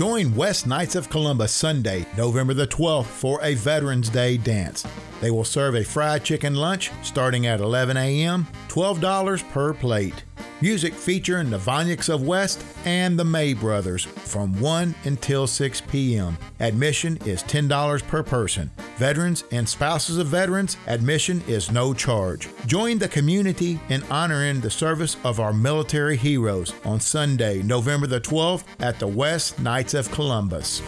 Join West Knights of Columbus Sunday, November the 12th for a Veterans Day dance. They will serve a fried chicken lunch starting at 11 a.m., $12 per plate. Music featuring the Vonyks of West and the May Brothers from 1 until 6 p.m. Admission is $10 per person. Veterans and spouses of veterans, admission is no charge. Join the community in honoring the service of our military heroes on Sunday, November the 12th at the West Knights of Columbus.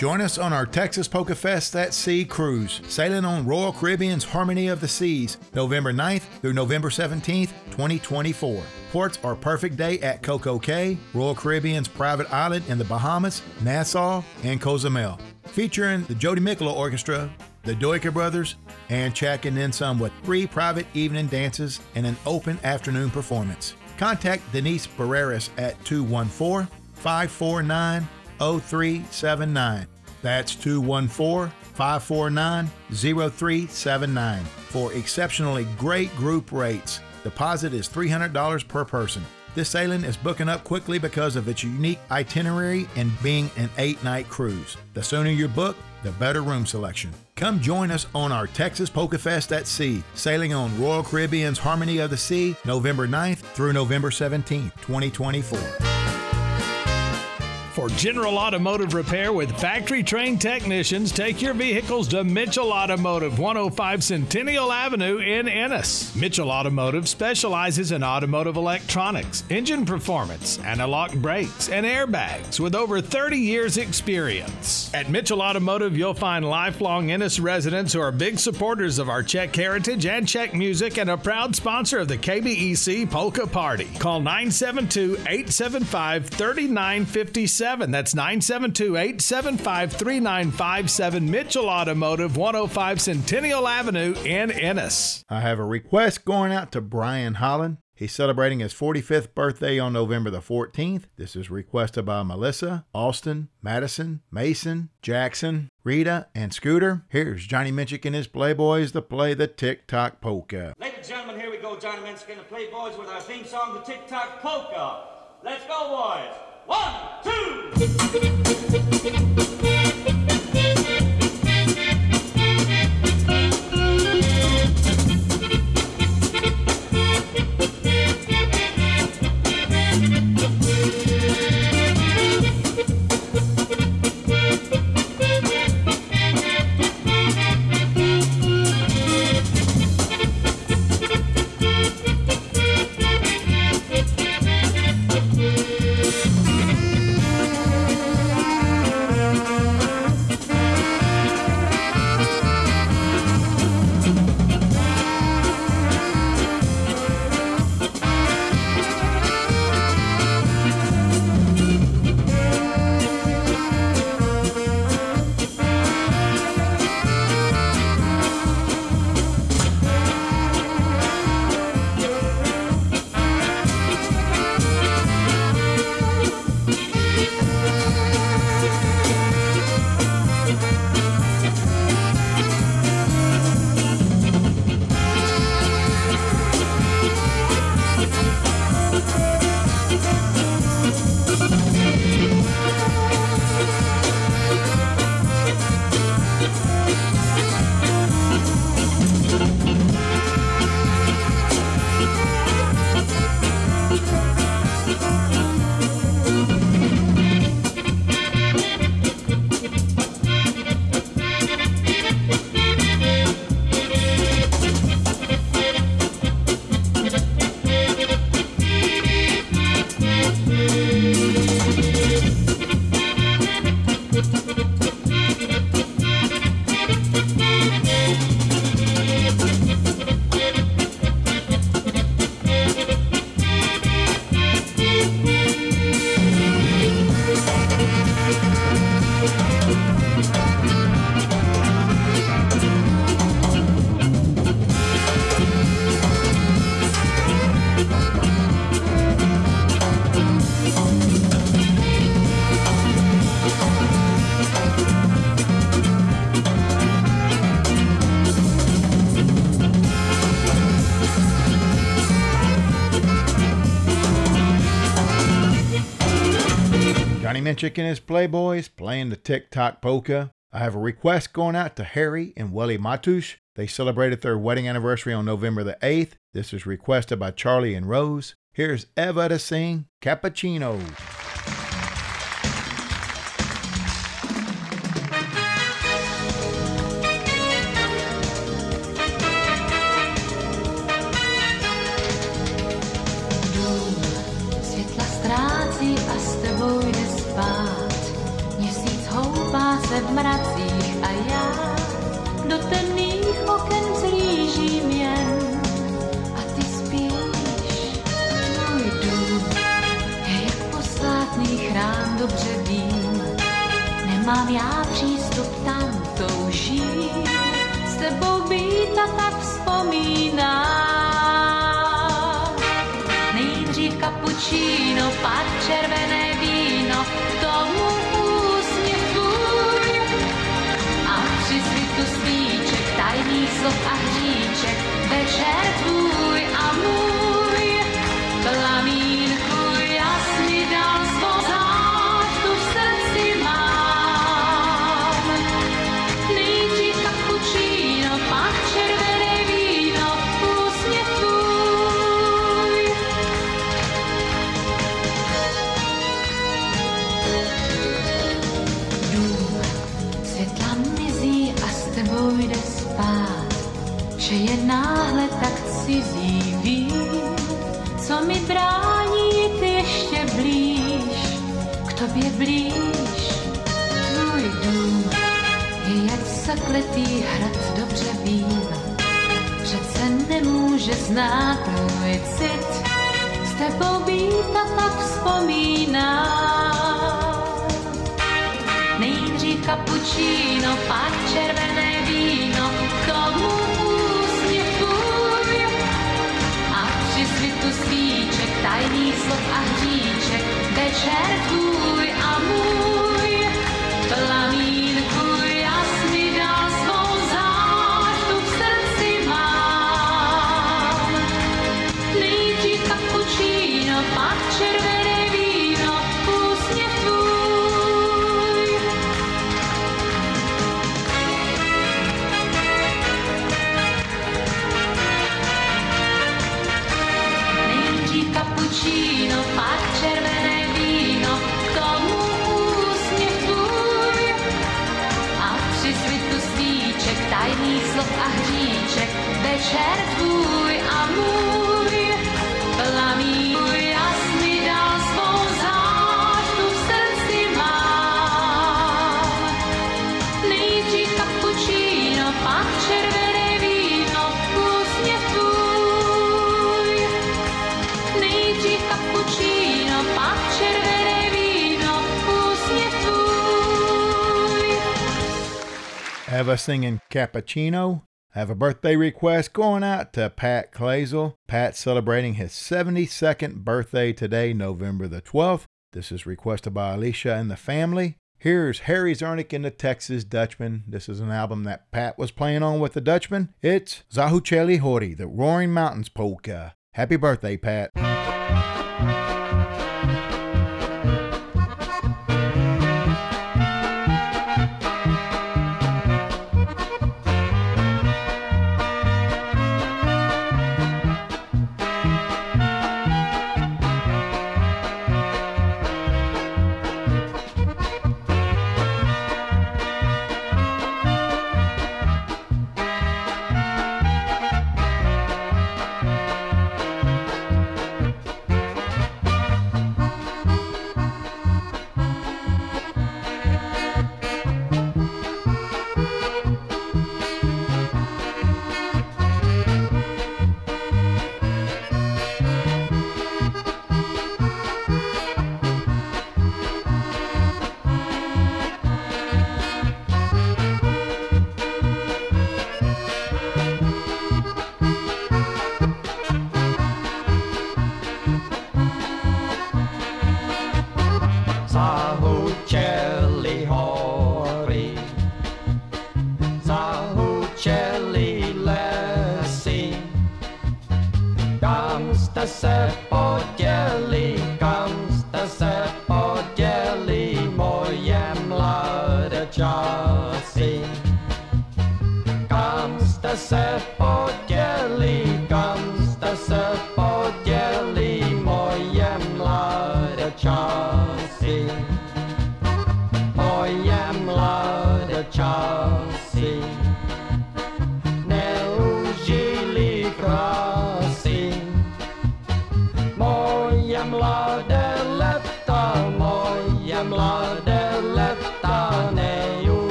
Join us on our Texas Polka Fest at Sea cruise, sailing on Royal Caribbean's Harmony of the Seas, November 9th through November 17th, 2024. Ports are Perfect Day at CocoCay, Royal Caribbean's private island in the Bahamas, Nassau, and Cozumel. Featuring the Jody Mikula Orchestra, the Dujka Brothers, and Chackin' in some with three private evening dances and an open afternoon performance. Contact Denise Barreras at 214 549 0379. That's 214 549 0379 for exceptionally great group rates. Deposit is $300 per person. This sailing is booking up quickly because of its unique itinerary and being an eight night cruise. The sooner you book, the better room selection. Come join us on our Texas Polka Fest at Sea, sailing on Royal Caribbean's Harmony of the Sea, November 9th through November 17th, 2024. For general automotive repair with factory trained technicians, take your vehicles to Mitchell Automotive, 105 Centennial Avenue in Ennis. Mitchell Automotive specializes in automotive electronics, engine performance, anti-lock brakes, and airbags with over 30 years' experience. At Mitchell Automotive, you'll find lifelong Ennis residents who are big supporters of our Czech heritage and Czech music and a proud sponsor of the KBEC Polka Party. Call 972 875 3957. That's 972 875 3957 Mitchell Automotive, 105 Centennial Avenue in Ennis. I have a request going out to Brian Holland. He's celebrating his 45th birthday on November the 14th. This is requested by Melissa, Austin, Madison, Mason, Jackson, Rita, and Scooter. Here's Johnny Minchik and his Playboys to play the Tick Tock Polka. Ladies and gentlemen, here we go. Johnny Minchik and the Playboys with our theme song, the Tick Tock Polka. Let's go, boys. One, two. And his Playboys playing the tick-tock polka. I have a request going out to Harry and Willie Matush. They celebrated their wedding anniversary on November the 8th. This is requested by Charlie and Rose. Here's Eva to sing Cappuccino. V mracích a já do temných oken zlížím jen. A ty spíš, tvůj dům je jak posvátný chrám, dobře vím. Nemám já přístup tam, toužím s tebou být a tak vzpomínám. Nejdřív kapučíno, pak červené že je náhle tak cizí, vím, co mi brání jít ještě blíž, k tobě blíž. Tvůj dům je jak zakletý hrad, dobře vím, přece nemůže znát můj cit, s tebou být a tak vzpomínám. Nejdřív kapučíno, pak červené víno, k tomu svíček, tajných slov a hříček, Eva singing Cappuccino. I have a birthday request going out to Pat Clazel. Pat's celebrating his 72nd birthday today, November the 12th. This is requested by Alicia and the family. Here's Harry Zernick and the Texas Dutchman. This is an album that Pat was playing on with the Dutchman. It's Zahucheli Hori, the Roaring Mountains Polka. Happy birthday, Pat.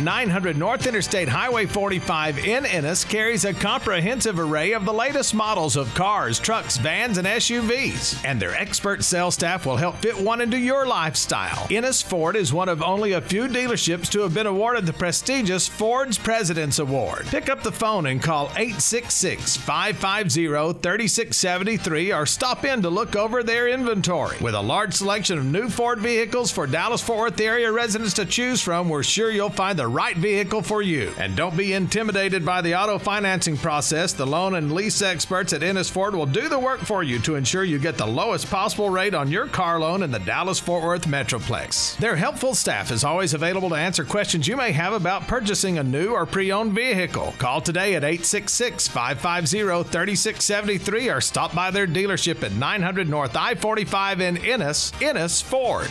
900 North Interstate Highway 45 in Ennis carries a comprehensive array of the latest models of cars, trucks, vans, and SUVs. And their expert sales staff will help fit one into your lifestyle. Ennis Ford is one of only a few dealerships to have been awarded the prestigious Ford's President's Award. Pick up the phone and call 866 550 3673 or stop in to look over their inventory. With a large selection of new Ford vehicles for Dallas Fort Worth area residents to choose from, we're sure you'll find the right vehicle for you. And don't be intimidated by the auto financing process. The loan and lease experts at Ennis Ford will do the work for you to ensure you get the lowest possible rate on your car loan in the Dallas Fort Worth Metroplex. Their helpful staff is always available to answer questions you may have about purchasing a new or pre owned vehicle. Call today at 866 550 3673 or stop by their dealership at 900 North I 45 in Ennis, Ennis Ford.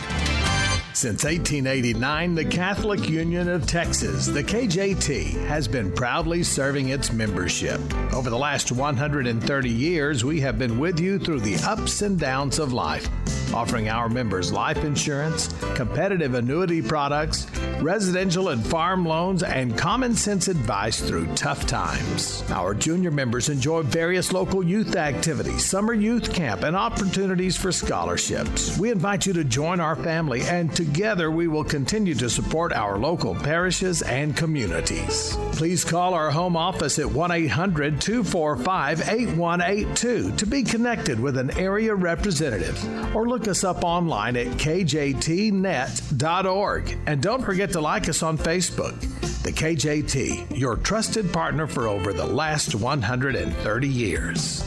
Since 1889, the Catholic Union of Texas, the KJT, has been proudly serving its membership. Over the last 130 years, we have been with you through the ups and downs of life, offering our members life insurance, competitive annuity products, residential and farm loans, and common sense advice through tough times. Our junior members enjoy various local youth activities, summer youth camp, and opportunities for scholarships. We invite you to join our family, and together we will continue to support our local parishes and communities. Please call our home office at 1 800 245 8182 to be connected with an area representative, or look us up online at kjtnet.org. And don't forget to like us on Facebook. The KJT, your trusted partner for over the last 130 years.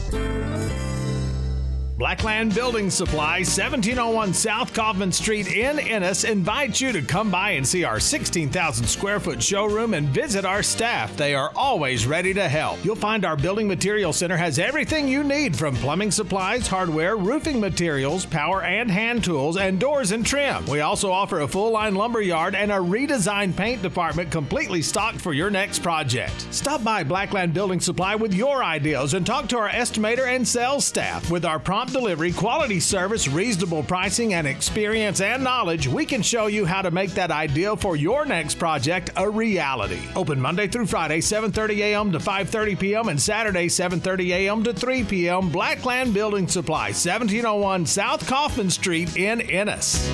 Blackland Building Supply, 1701 South Kaufman Street in Ennis, invites you to come by and see our 16,000 square foot showroom and visit our staff. They are always ready to help. You'll find our building material center has everything you need from plumbing supplies, hardware, roofing materials, power and hand tools, and doors and trim. We also offer a full line lumber yard and a redesigned paint department completely stocked for your next project. Stop by Blackland Building Supply with your ideas and talk to our estimator and sales staff. With our prompt delivery, quality service, reasonable pricing, and experience and knowledge, we can show you how to make that ideal for your next project a reality. Open Monday through Friday, 7:30 a.m. to 5:30 p.m. and Saturday, 7:30 a.m. to 3 p.m. Blackland Building Supply, 1701 South Kaufman Street in Ennis.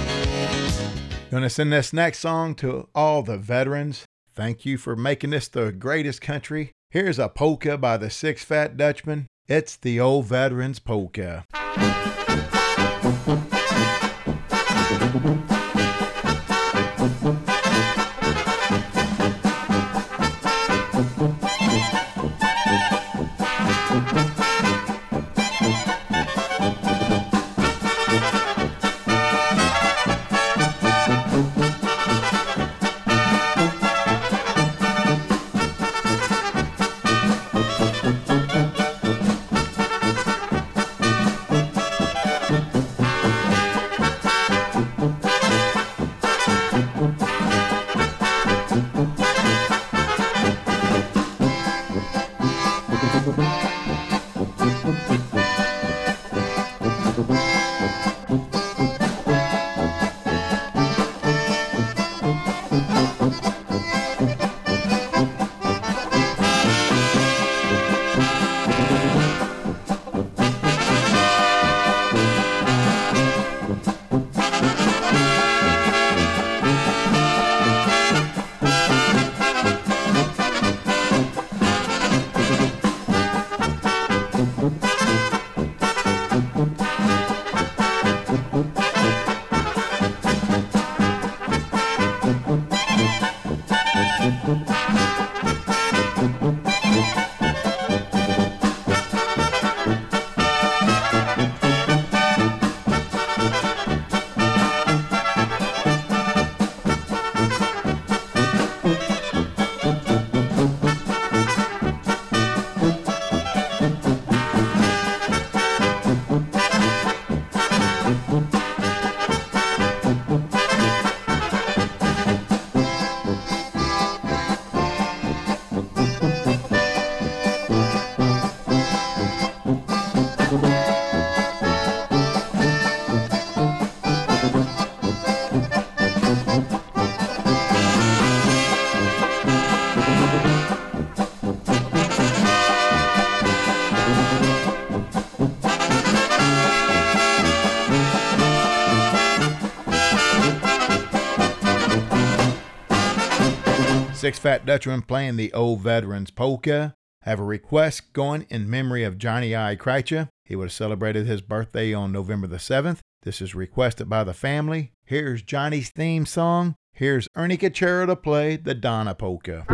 Gonna send this next song to all the veterans. Thank you for making this the greatest country. Here's a polka by the Six Fat Dutchmen. It's the old veterans polka. thank you Six Fat Dutchmen playing the Old Veterans Polka. Have a request going in memory of Johnny I. Kreitcha. He would have celebrated his birthday on November the 7th. This is requested by the family. Here's Johnny's theme song. Here's Ernie Cachero to play the Donna Polka.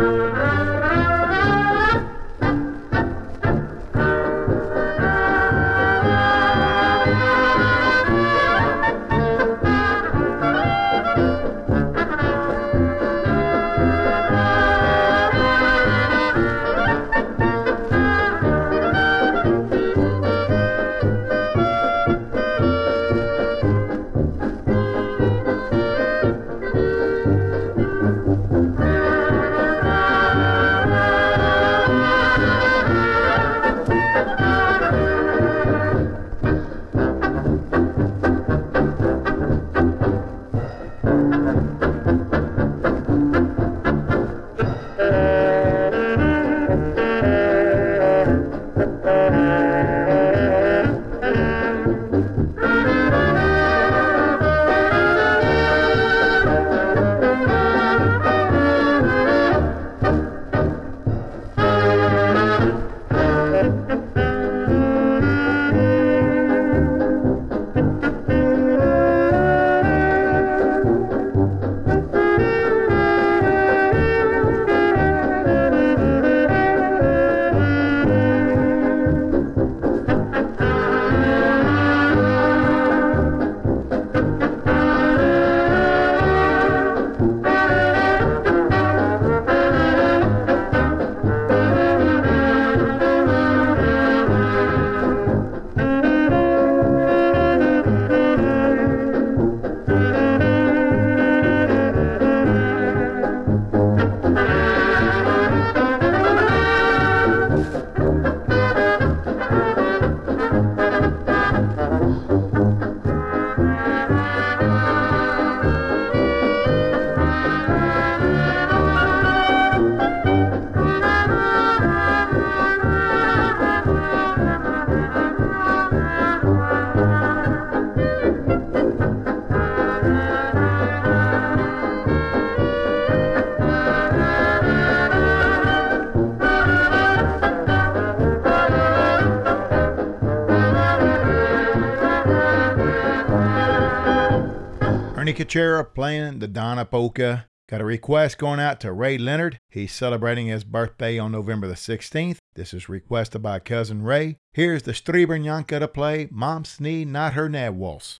Cachero playing the Donna Polka. Got a request going out to Ray Leonard. He's celebrating his birthday on November the 16th. This is requested by cousin Ray. Here's the Streebernyanka to play Mom Snee Not Her Nab Waltz.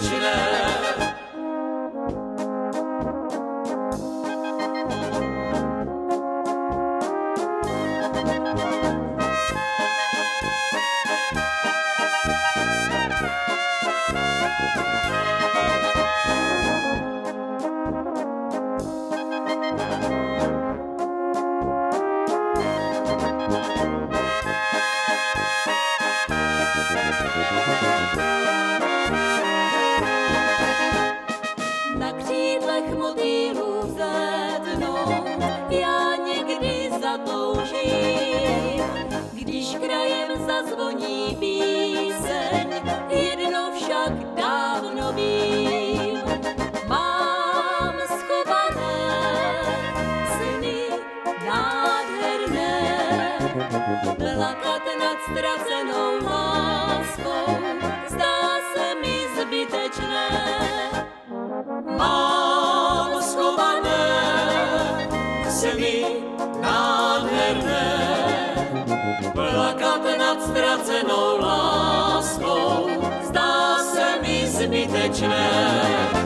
zbytečné. Sny nádherné, Plakat nad ztracenou láskou zdá se mi zbytečné.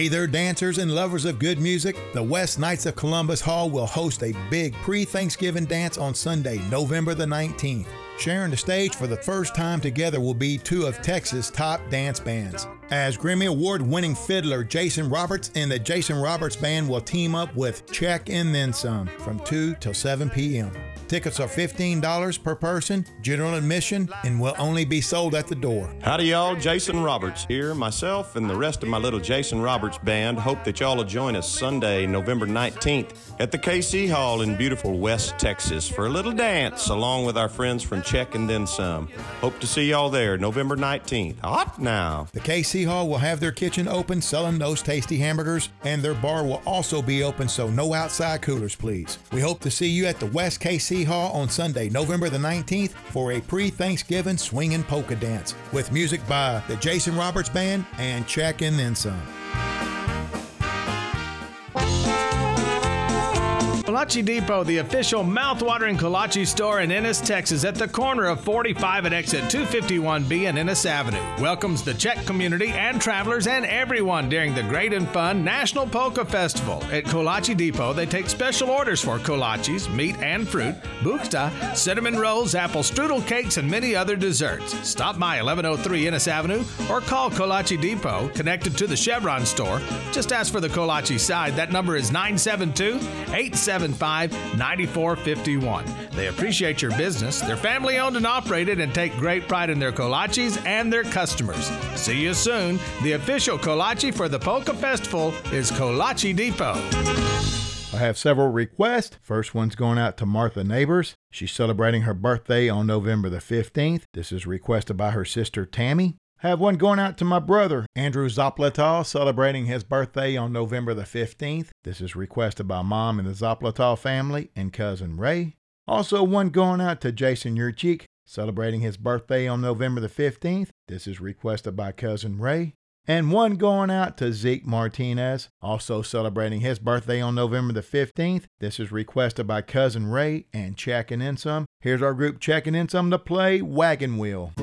Hey there, dancers and lovers of good music. The West Knights of Columbus Hall will host a big pre Thanksgiving dance on Sunday, November the 19th. Sharing the stage for the first time together will be two of Texas' top dance bands. As Grammy Award winning fiddler Jason Roberts and the Jason Roberts Band will team up with Czech and Then Some from 2 till 7 p.m. Tickets are $15 per person, general admission, and will only be sold at the door. Howdy, y'all. Jason Roberts here. Myself and the rest of my little Jason Roberts band hope that y'all will join us Sunday, November 19th at the KC Hall in beautiful West Texas for a little dance along with our friends from Czech and Then Some. Hope to see y'all there November 19th. Hot now. The KC Hall will have their kitchen open selling those tasty hamburgers, and their bar will also be open, so no outside coolers, please. We hope to see you at the West KC Hall on Sunday, November the 19th for a pre Thanksgiving swinging polka dance with music by the Jason Roberts Band and Czech and Then Some. Kolache Depot, the official mouth-watering kolache store in Ennis, Texas, at the corner of 45 and exit 251B and Ennis Avenue, welcomes the Czech community and travelers and everyone during the great and fun National Polka Festival. At Kolache Depot, they take special orders for kolaches, meat and fruit, buchta, cinnamon rolls, apple strudel cakes, and many other desserts. Stop by 1103 Ennis Avenue or call Kolache Depot, connected to the Chevron store. Just ask for the kolache side. That number is 972 875 9451. They appreciate your business. They're family owned and operated and take great pride in their kolaches and their customers. See you soon. The official kolache for the Polka Festival is Kolache Depot. I have several requests. First one's going out to Martha Neighbors. She's celebrating her birthday on November the 15th. This is requested by her sister Tammy. Have one going out to my brother, Andrew Zoplatal, celebrating his birthday on November the 15th. This is requested by mom and the Zoplatal family and cousin Ray. Also, one going out to Jason Yurchik, celebrating his birthday on November the 15th. This is requested by cousin Ray. And one going out to Zeke Martinez, also celebrating his birthday on November the 15th. This is requested by cousin Ray and checking in some. Here's our group checking in some to play Wagon Wheel.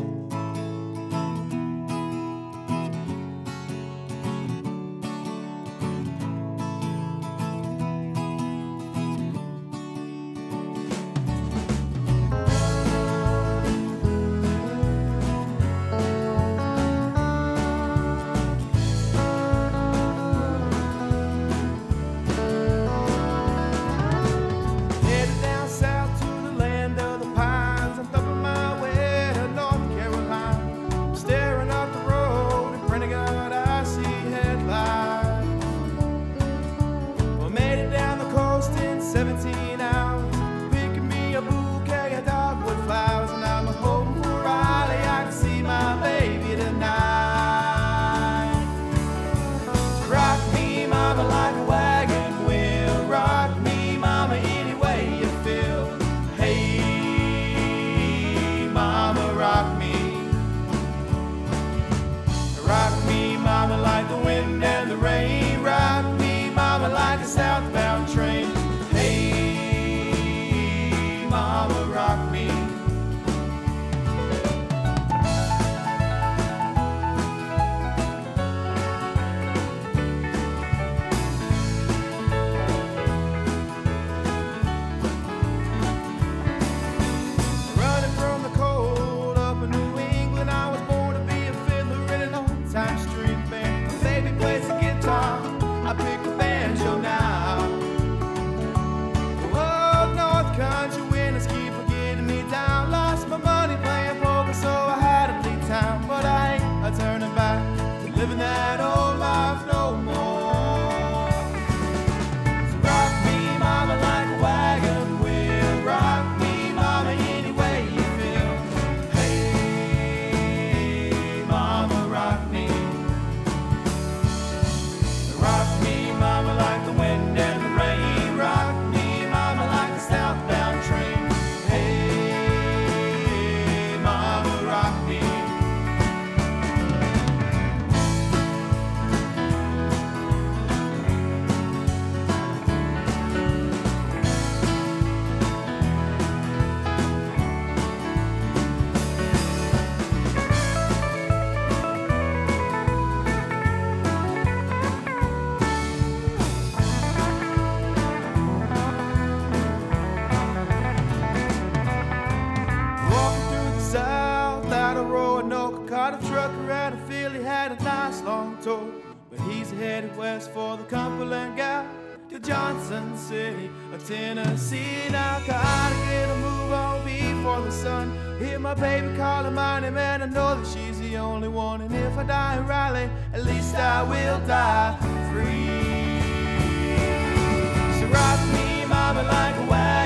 Tennessee now, gotta get a move on before the sun. Hear my baby calling my name, and I know that she's the only one. And if I die in Raleigh, at least I will die free. She rocked me, mama, like a.